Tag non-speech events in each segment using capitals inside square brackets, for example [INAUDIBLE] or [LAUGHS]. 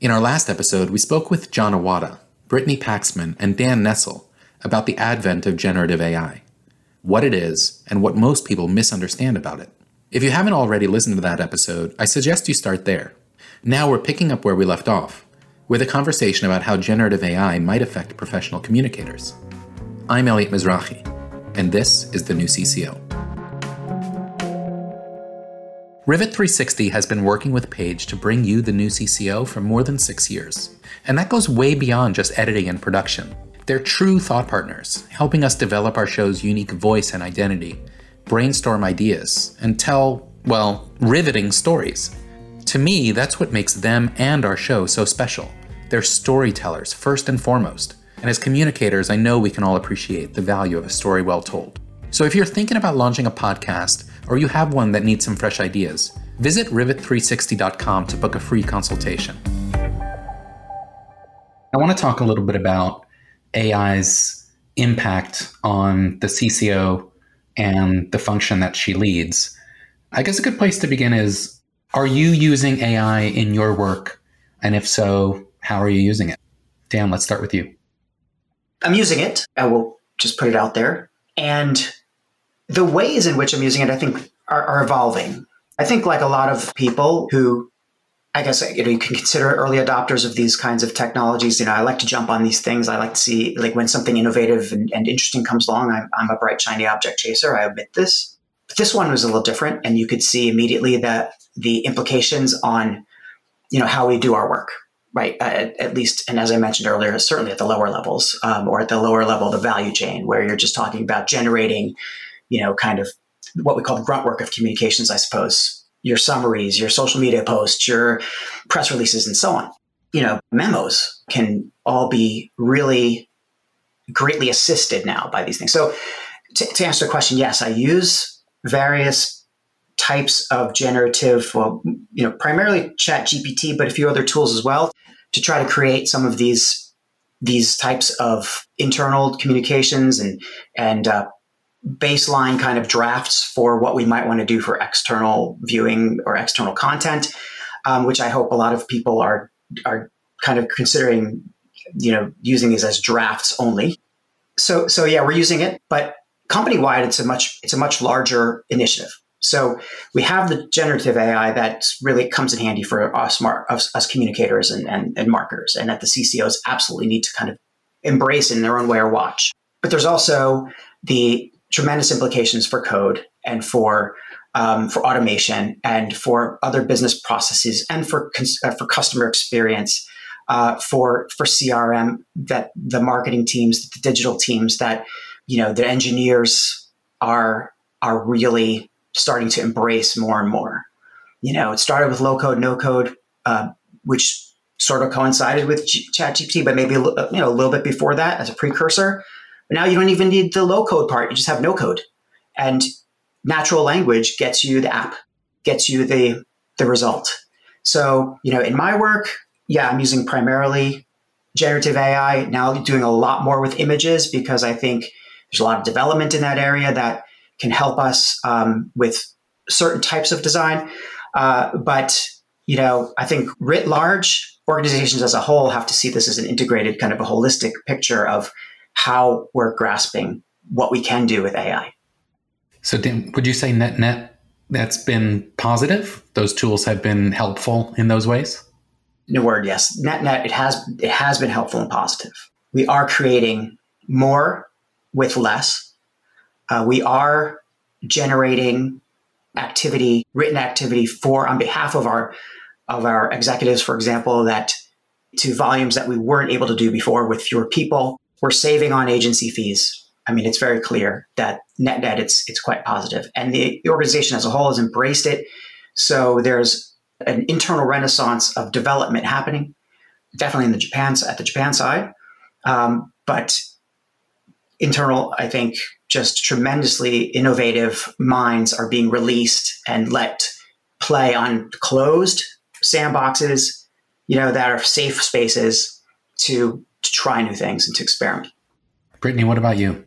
In our last episode, we spoke with John Iwata, Brittany Paxman, and Dan Nestle about the advent of generative AI, what it is, and what most people misunderstand about it. If you haven't already listened to that episode, I suggest you start there. Now we're picking up where we left off, with a conversation about how generative AI might affect professional communicators. I'm Elliot Mizrahi, and this is the new CCO. Rivet 360 has been working with Page to bring you the new CCO for more than six years. And that goes way beyond just editing and production. They're true thought partners, helping us develop our show's unique voice and identity, brainstorm ideas, and tell, well, riveting stories. To me, that's what makes them and our show so special. They're storytellers, first and foremost. And as communicators, I know we can all appreciate the value of a story well told. So if you're thinking about launching a podcast, or you have one that needs some fresh ideas, visit rivet360.com to book a free consultation. I want to talk a little bit about AI's impact on the CCO and the function that she leads. I guess a good place to begin is Are you using AI in your work? And if so, how are you using it? Dan, let's start with you. I'm using it. I will just put it out there. And the ways in which I'm using it, I think, are, are evolving. I think, like a lot of people who, I guess, you know, you can consider early adopters of these kinds of technologies. You know, I like to jump on these things. I like to see, like, when something innovative and, and interesting comes along. I'm, I'm a bright, shiny object chaser. I admit this. But this one was a little different, and you could see immediately that the implications on, you know, how we do our work right? At, at, least, and as I mentioned earlier, certainly at the lower levels um, or at the lower level of the value chain, where you're just talking about generating you know, kind of what we call the grunt work of communications, I suppose. Your summaries, your social media posts, your press releases, and so on. You know, memos can all be really greatly assisted now by these things. So, to, to answer the question, yes, I use various types of generative, well, you know, primarily Chat GPT, but a few other tools as well to try to create some of these these types of internal communications and and uh, baseline kind of drafts for what we might want to do for external viewing or external content, um, which I hope a lot of people are are kind of considering, you know, using these as drafts only. So so yeah, we're using it, but company wide, it's a much it's a much larger initiative. So we have the generative AI that really comes in handy for us, us, us communicators and, and, and marketers, and that the CCOs absolutely need to kind of embrace in their own way or watch. But there's also the tremendous implications for code and for um, for automation and for other business processes and for uh, for customer experience, uh, for for CRM that the marketing teams, the digital teams that you know the engineers are are really starting to embrace more and more. You know, it started with low code, no code, uh, which sort of coincided with G- ChatGPT, but maybe you know a little bit before that as a precursor. But now you don't even need the low code part. You just have no code. And natural language gets you the app, gets you the, the result. So, you know, in my work, yeah, I'm using primarily generative AI. Now doing a lot more with images because I think there's a lot of development in that area that can help us um, with certain types of design. Uh, but, you know, I think writ large, organizations as a whole have to see this as an integrated kind of a holistic picture of how we're grasping what we can do with AI. So, Dan, would you say net net that's been positive? Those tools have been helpful in those ways. New word, yes. Net net, it has it has been helpful and positive. We are creating more with less. Uh, we are generating activity, written activity for on behalf of our of our executives, for example, that to volumes that we weren't able to do before with fewer people we're saving on agency fees. I mean, it's very clear that net net it's it's quite positive, and the, the organization as a whole has embraced it. So there's an internal renaissance of development happening, definitely in the Japan at the Japan side, um, but internal, I think, just tremendously innovative minds are being released and let play on closed sandboxes, you know, that are safe spaces to to try new things and to experiment. Brittany, what about you?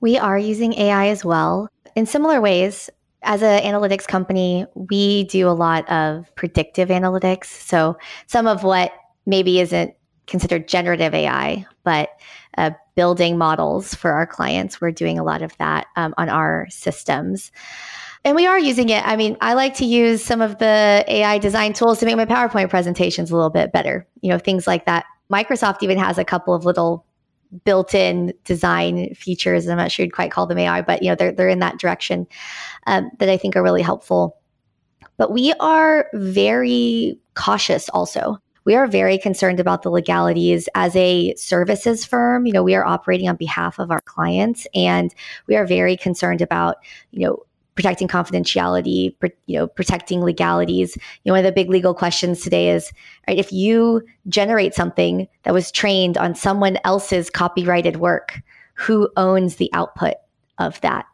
We are using AI as well in similar ways. As an analytics company, we do a lot of predictive analytics. So some of what maybe isn't considered generative AI, but uh, building models for our clients, we're doing a lot of that um, on our systems. And we are using it. I mean, I like to use some of the AI design tools to make my PowerPoint presentations a little bit better. You know, things like that. Microsoft even has a couple of little built-in design features. I'm not sure you'd quite call them AI, but you know they're they're in that direction um, that I think are really helpful. But we are very cautious also. We are very concerned about the legalities as a services firm. You know, we are operating on behalf of our clients, and we are very concerned about you know protecting confidentiality, you know, protecting legalities. You know, one of the big legal questions today is, right, if you generate something that was trained on someone else's copyrighted work, who owns the output of that?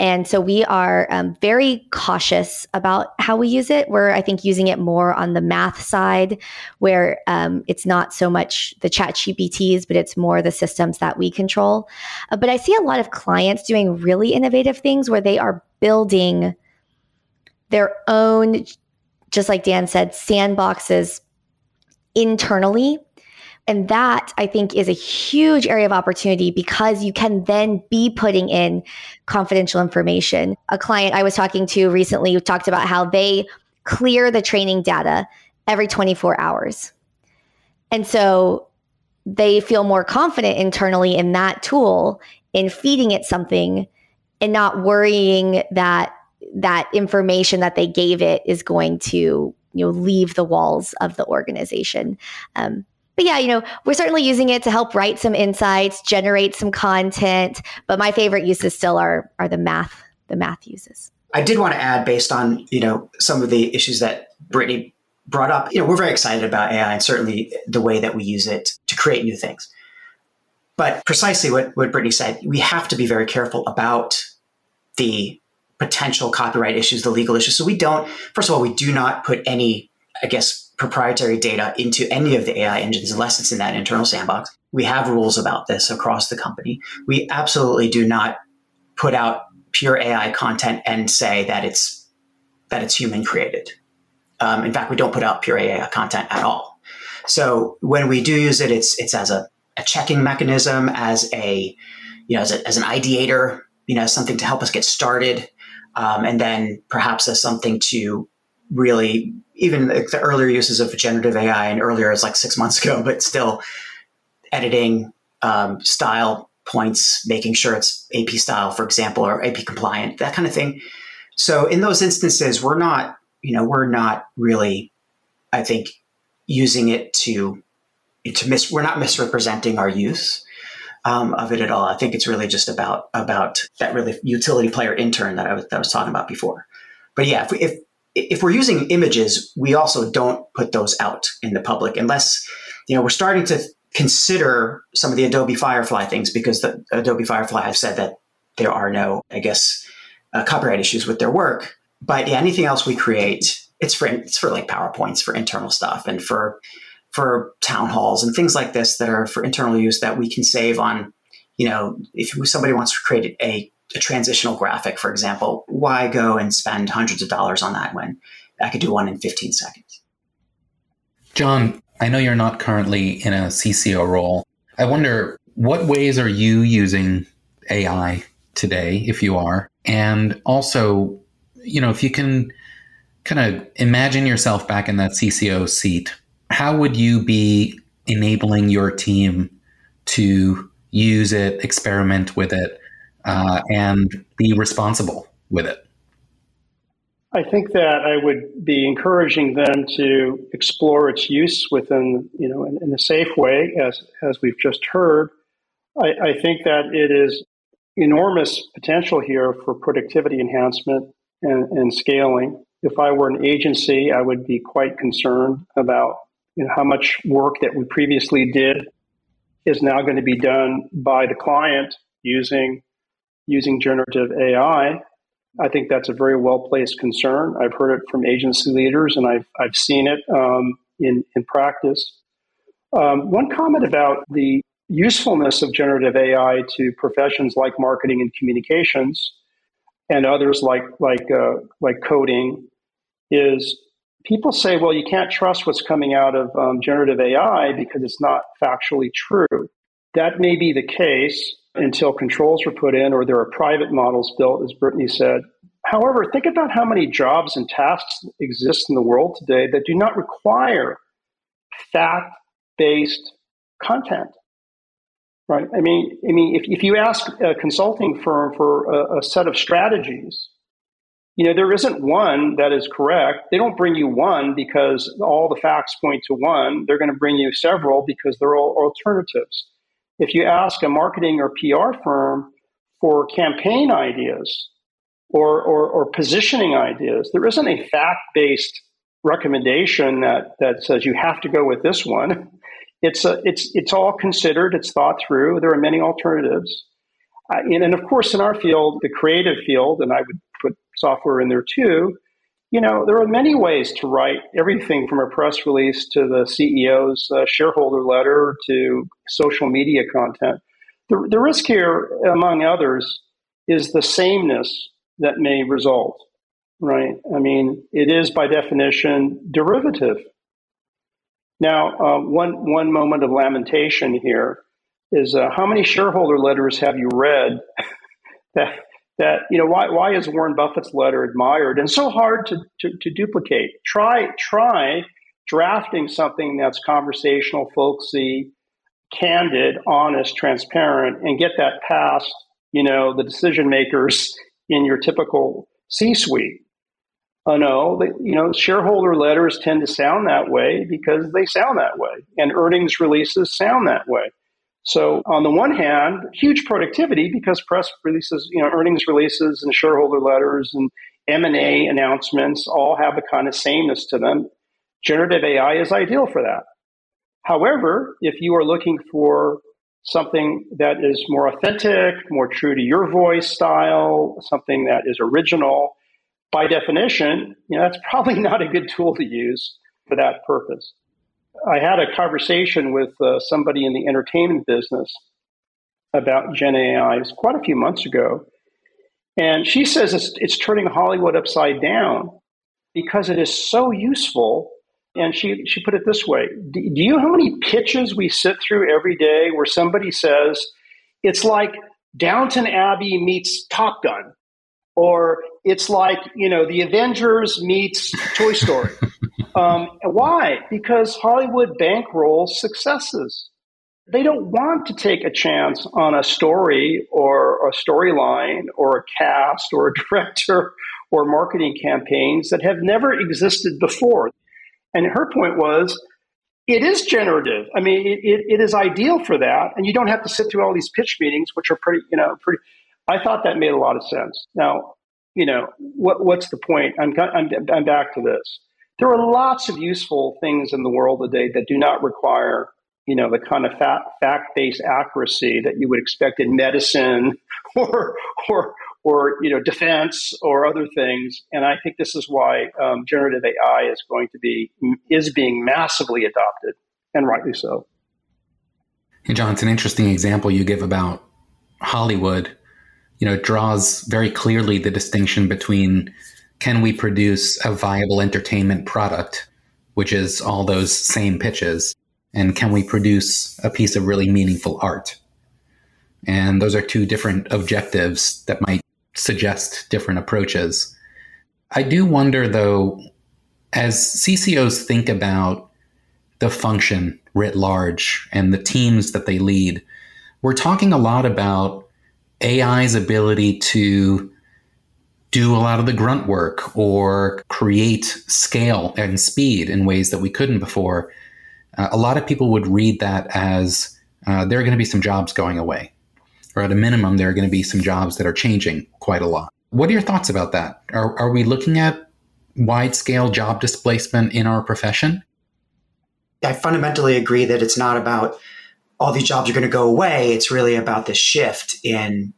And so we are um, very cautious about how we use it. We're, I think, using it more on the math side, where um, it's not so much the chat GPTs, but it's more the systems that we control. Uh, but I see a lot of clients doing really innovative things where they are building their own, just like Dan said, sandboxes internally and that I think is a huge area of opportunity because you can then be putting in confidential information. A client I was talking to recently talked about how they clear the training data every 24 hours. And so they feel more confident internally in that tool in feeding it something and not worrying that that information that they gave it is going to you know leave the walls of the organization um, but yeah, you know, we're certainly using it to help write some insights, generate some content. But my favorite uses still are are the math, the math uses. I did want to add, based on you know some of the issues that Brittany brought up, you know, we're very excited about AI and certainly the way that we use it to create new things. But precisely what, what Brittany said, we have to be very careful about the potential copyright issues, the legal issues. So we don't, first of all, we do not put any, I guess, proprietary data into any of the AI engines unless it's in that internal sandbox. We have rules about this across the company. We absolutely do not put out pure AI content and say that it's that it's human created. Um, in fact, we don't put out pure AI content at all. So when we do use it, it's it's as a, a checking mechanism, as a you know as, a, as an ideator, you know, something to help us get started, um, and then perhaps as something to really even like the earlier uses of generative AI and earlier is like six months ago, [LAUGHS] but still editing um, style points, making sure it's AP style, for example, or AP compliant, that kind of thing. So in those instances, we're not, you know, we're not really, I think, using it to to miss. We're not misrepresenting our use um, of it at all. I think it's really just about about that really utility player intern that I was that I was talking about before. But yeah, if, we, if if we're using images, we also don't put those out in the public unless, you know, we're starting to consider some of the Adobe Firefly things because the Adobe Firefly have said that there are no, I guess, uh, copyright issues with their work. But yeah, anything else we create, it's for it's for like PowerPoints for internal stuff and for for town halls and things like this that are for internal use that we can save on. You know, if somebody wants to create a a transitional graphic, for example, why go and spend hundreds of dollars on that when I could do one in 15 seconds? John, I know you're not currently in a CCO role. I wonder what ways are you using AI today, if you are? And also, you know, if you can kind of imagine yourself back in that CCO seat, how would you be enabling your team to use it, experiment with it, uh, and be responsible with it? I think that I would be encouraging them to explore its use within, you know, in, in a safe way, as as we've just heard. I, I, think that it is enormous potential here for productivity enhancement and, and, scaling. If I were an agency, I would be quite concerned about you know, how much work that we previously did is now going to be done by the client using using generative AI. I think that's a very well placed concern. I've heard it from agency leaders and I've, I've seen it um, in, in practice. Um, one comment about the usefulness of generative AI to professions like marketing and communications. and others like like uh, like coding is people say, well, you can't trust what's coming out of um, generative AI because it's not factually true. That may be the case until controls were put in or there are private models built, as Brittany said. However, think about how many jobs and tasks exist in the world today that do not require fact based content. Right. I mean, I mean, if, if you ask a consulting firm for a, a set of strategies, you know, there isn't one that is correct. They don't bring you one because all the facts point to one. They're going to bring you several because they're all alternatives. If you ask a marketing or PR firm for campaign ideas or, or, or positioning ideas, there isn't a fact based recommendation that, that says you have to go with this one. It's, a, it's, it's all considered, it's thought through. There are many alternatives. Uh, and, and of course, in our field, the creative field, and I would put software in there too, you know, there are many ways to write everything from a press release to the CEO's uh, shareholder letter to social media content. The, the risk here, among others, is the sameness that may result, right? I mean, it is by definition derivative. Now, uh, one, one moment of lamentation here is uh, how many shareholder letters have you read [LAUGHS] that that you know why why is Warren Buffett's letter admired and so hard to, to, to duplicate? Try try drafting something that's conversational, folksy, candid, honest, transparent, and get that past you know the decision makers in your typical C-suite. Oh no, the, you know shareholder letters tend to sound that way because they sound that way, and earnings releases sound that way. So on the one hand, huge productivity because press releases, you know, earnings releases and shareholder letters and M&A announcements all have a kind of sameness to them. Generative AI is ideal for that. However, if you are looking for something that is more authentic, more true to your voice style, something that is original, by definition, you know, that's probably [LAUGHS] not a good tool to use for that purpose. I had a conversation with uh, somebody in the entertainment business about Gen AI. It was quite a few months ago. And she says it's, it's turning Hollywood upside down because it is so useful. And she, she put it this way do, do you know how many pitches we sit through every day where somebody says, it's like Downton Abbey meets Top Gun? Or it's like, you know, the Avengers meets Toy Story. [LAUGHS] Um, why? Because Hollywood bankrolls successes. They don't want to take a chance on a story or a storyline or a cast or a [LAUGHS] director or marketing campaigns that have never existed before. And her point was, it is generative. I mean, it, it, it is ideal for that, and you don't have to sit through all these pitch meetings, which are pretty, you know, pretty. I thought that made a lot of sense. Now, you know, what, what's the point? I'm, I'm, I'm back to this there are lots of useful things in the world today that do not require you know the kind of fact-based accuracy that you would expect in medicine [LAUGHS] or or or you know defense or other things. And i think this is why um, generative ai is going to be is being massively adopted and rightly so. Hey john it's an interesting example you give about hollywood. You know it draws very clearly the distinction between can we produce a viable entertainment product, which is all those same pitches? And can we produce a piece of really meaningful art? And those are two different objectives that might suggest different approaches. I do wonder, though, as CCOs think about the function writ large and the teams that they lead, we're talking a lot about AI's ability to do a lot of the grunt work or create scale and speed in ways that we couldn't before, uh, a lot of people would read that as uh, there are going to be some jobs going away. Or at a minimum, there are going to be some jobs that are changing quite a lot. What are your thoughts about that? Are, are we looking at wide scale job displacement in our profession? I fundamentally agree that it's not about all these jobs are going to go away. It's really about the shift in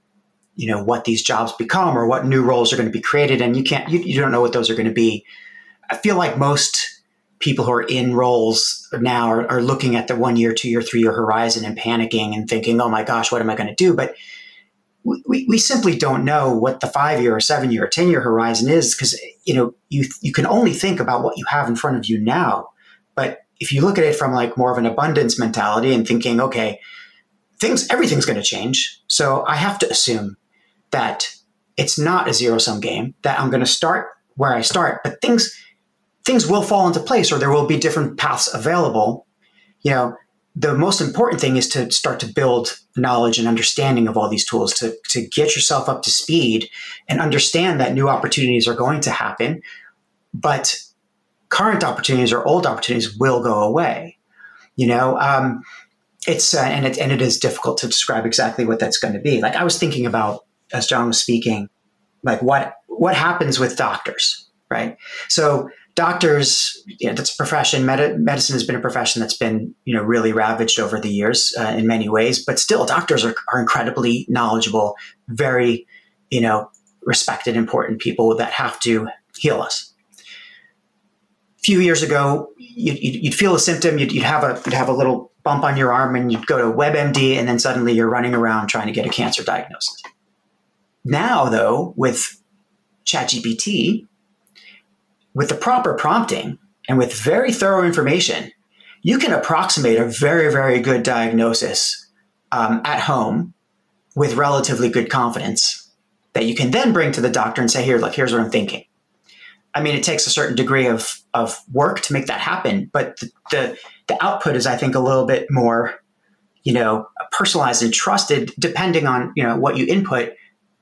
you know what these jobs become or what new roles are going to be created and you can't you, you don't know what those are going to be i feel like most people who are in roles now are, are looking at the one year two year three year horizon and panicking and thinking oh my gosh what am i going to do but we, we simply don't know what the five year or seven year or 10 year horizon is because, you know, you, you can only think about what you have in front of you now. But if you look at it from like more of an abundance mentality and thinking, okay, things, everything's going to change. So I have to assume that it's not a zero sum game, that I'm going to start where I start, but things, things will fall into place or there will be different paths available. You know, the most important thing is to start to build knowledge and understanding of all these tools to, to get yourself up to speed and understand that new opportunities are going to happen but current opportunities or old opportunities will go away you know um, it's uh, and it and it is difficult to describe exactly what that's going to be like i was thinking about as john was speaking like what what happens with doctors right so doctors, that's a profession. Medi- medicine has been a profession that's been, you know, really ravaged over the years uh, in many ways. But still, doctors are, are incredibly knowledgeable, very, you know, respected, important people that have to heal us. A few years ago, you'd, you'd feel a symptom, you'd, you'd, have a you'd have a little bump on your arm, and you'd go to WebMD, and then suddenly you're running around trying to get a cancer diagnosis. Now, though, with ChatGPT, with the proper prompting and with very thorough information, you can approximate a very, very good diagnosis um, at home with relatively good confidence that you can then bring to the doctor and say, here, look, here's what I'm thinking. I mean, it takes a certain degree of, of work to make that happen, but the, the, the output is, I think, a little bit more, you know, personalized and trusted depending on, you know, what you input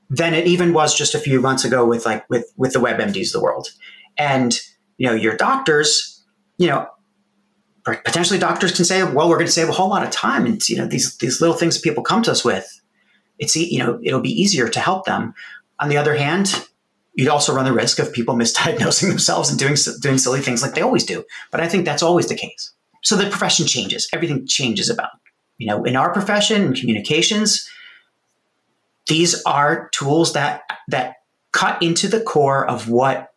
than it even was just a few months ago with like with, with the WebMDs of the world. And, you know, your doctors, you know, potentially doctors can say, well, we're going to save a whole lot of time. And, you know, these, these little things people come to us with, it's, you know, it'll be easier to help them. On the other hand, you'd also run the risk of people [LAUGHS] misdiagnosing themselves and doing, doing silly things like they always do. But I think that's always the case. So the profession changes. Everything changes about, you know, in our profession in communications, these are tools that, that cut into the core of what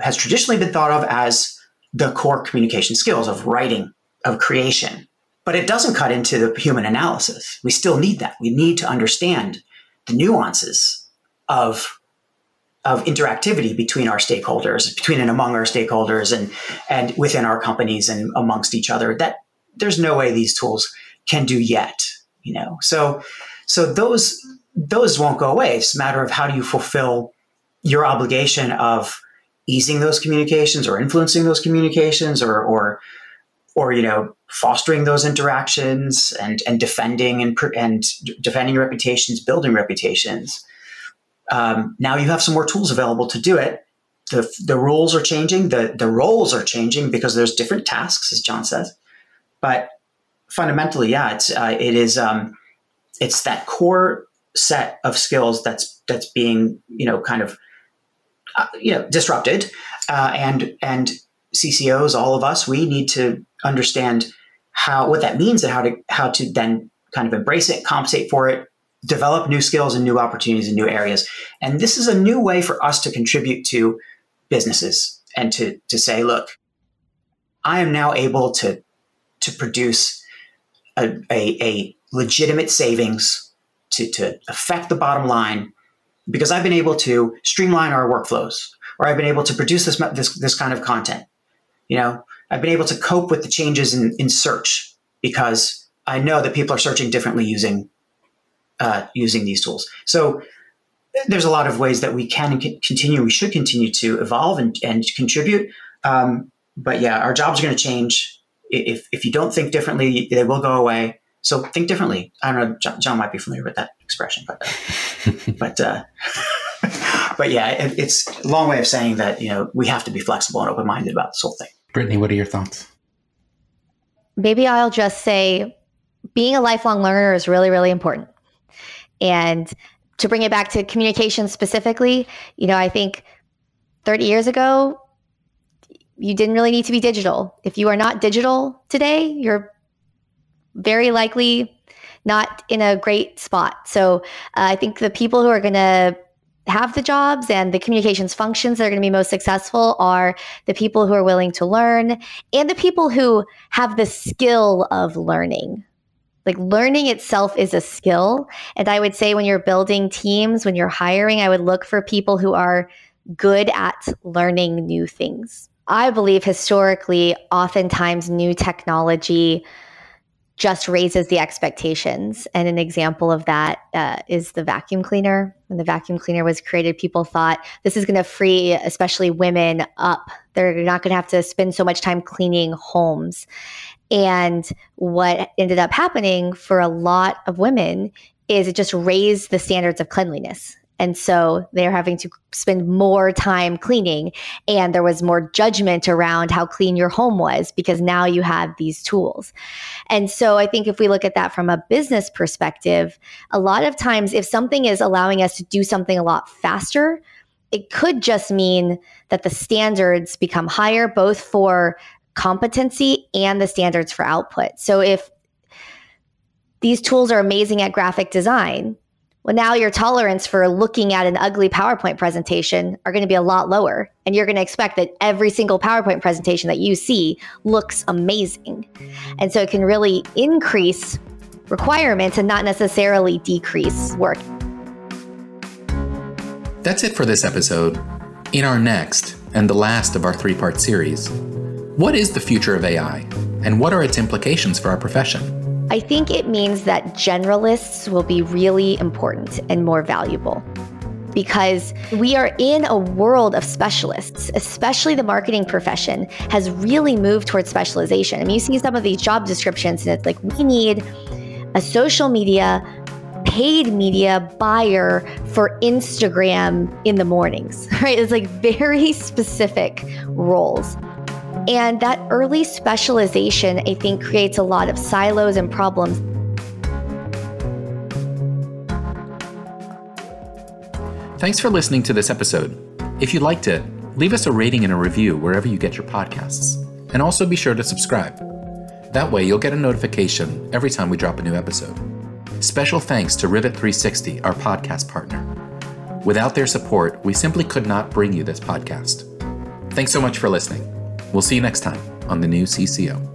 has traditionally been thought of as the core communication skills of writing, of creation. But it doesn't cut into the human analysis. We still need that. We need to understand the nuances of of interactivity between our stakeholders, between and among our stakeholders and and within our companies and amongst each other. That there's no way these tools can do yet, you know. So so those those won't go away. It's a matter of how do you fulfill your obligation of easing those communications or influencing those communications or or or you know fostering those interactions and and defending and and defending reputations building reputations. Um, now you have some more tools available to do it. The, the rules are changing. The the roles are changing because there's different tasks as john says. But fundamentally yeah it's uh, it is um, it's that core set of skills that's that's being you know kind of uh, you know disrupted, uh, and and CCOs, all of us, we need to understand how what that means and how to how to then kind of embrace it, compensate for it, develop new skills and new opportunities in new areas. And this is a new way for us to contribute to businesses and to to say, look, I am now able to to produce a, a, a legitimate savings to, to affect the bottom line because I've been able to streamline our workflows, or I've been able to produce this this, this kind of content. You know, I've been able to cope with the changes in, in search because I know that people are searching differently using uh, using these tools. So there's a lot of ways that we can continue, we should continue to evolve and, and contribute. Um, but yeah, our jobs are going to change. If, if you don't think differently, they will go away. So think differently. I don't know. John, John might be familiar with that expression, but uh, but uh, [LAUGHS] but yeah, it, it's a long way of saying that you know we have to be flexible and open minded about this whole thing. Brittany, what are your thoughts? Maybe I'll just say, being a lifelong learner is really really important, and to bring it back to communication specifically, you know, I think 30 years ago, you didn't really need to be digital. If you are not digital today, you're very likely not in a great spot. So uh, I think the people who are going to have the jobs and the communications functions that are going to be most successful are the people who are willing to learn and the people who have the skill of learning. Like learning itself is a skill. And I would say when you're building teams, when you're hiring, I would look for people who are good at learning new things. I believe historically, oftentimes new technology just raises the expectations. And an example of that uh, is the vacuum cleaner. When the vacuum cleaner was created, people thought this is going to free, especially women, up. They're not going to have to spend so much time cleaning homes. And what ended up happening for a lot of women is it just raised the standards of cleanliness. And so they're having to spend more time cleaning. And there was more judgment around how clean your home was because now you have these tools. And so I think if we look at that from a business perspective, a lot of times if something is allowing us to do something a lot faster, it could just mean that the standards become higher, both for competency and the standards for output. So if these tools are amazing at graphic design, well, now your tolerance for looking at an ugly PowerPoint presentation are going to be a lot lower. And you're going to expect that every single PowerPoint presentation that you see looks amazing. And so it can really increase requirements and not necessarily decrease work. That's it for this episode. In our next and the last of our three part series, what is the future of AI and what are its implications for our profession? I think it means that generalists will be really important and more valuable because we are in a world of specialists, especially the marketing profession has really moved towards specialization. I mean, you see some of these job descriptions, and it's like, we need a social media, paid media buyer for Instagram in the mornings, [LAUGHS] right? It's like very [LAUGHS] specific roles. And that early specialization, I think, creates a lot of silos and problems. Thanks for listening to this episode. If you liked it, leave us a rating and a review wherever you get your podcasts. And also be sure to subscribe. That way, you'll get a notification every time we drop a new episode. Special thanks to Rivet 360, our podcast partner. Without their support, we simply could not bring you this podcast. Thanks so much for listening. We'll see you next time on the new CCO.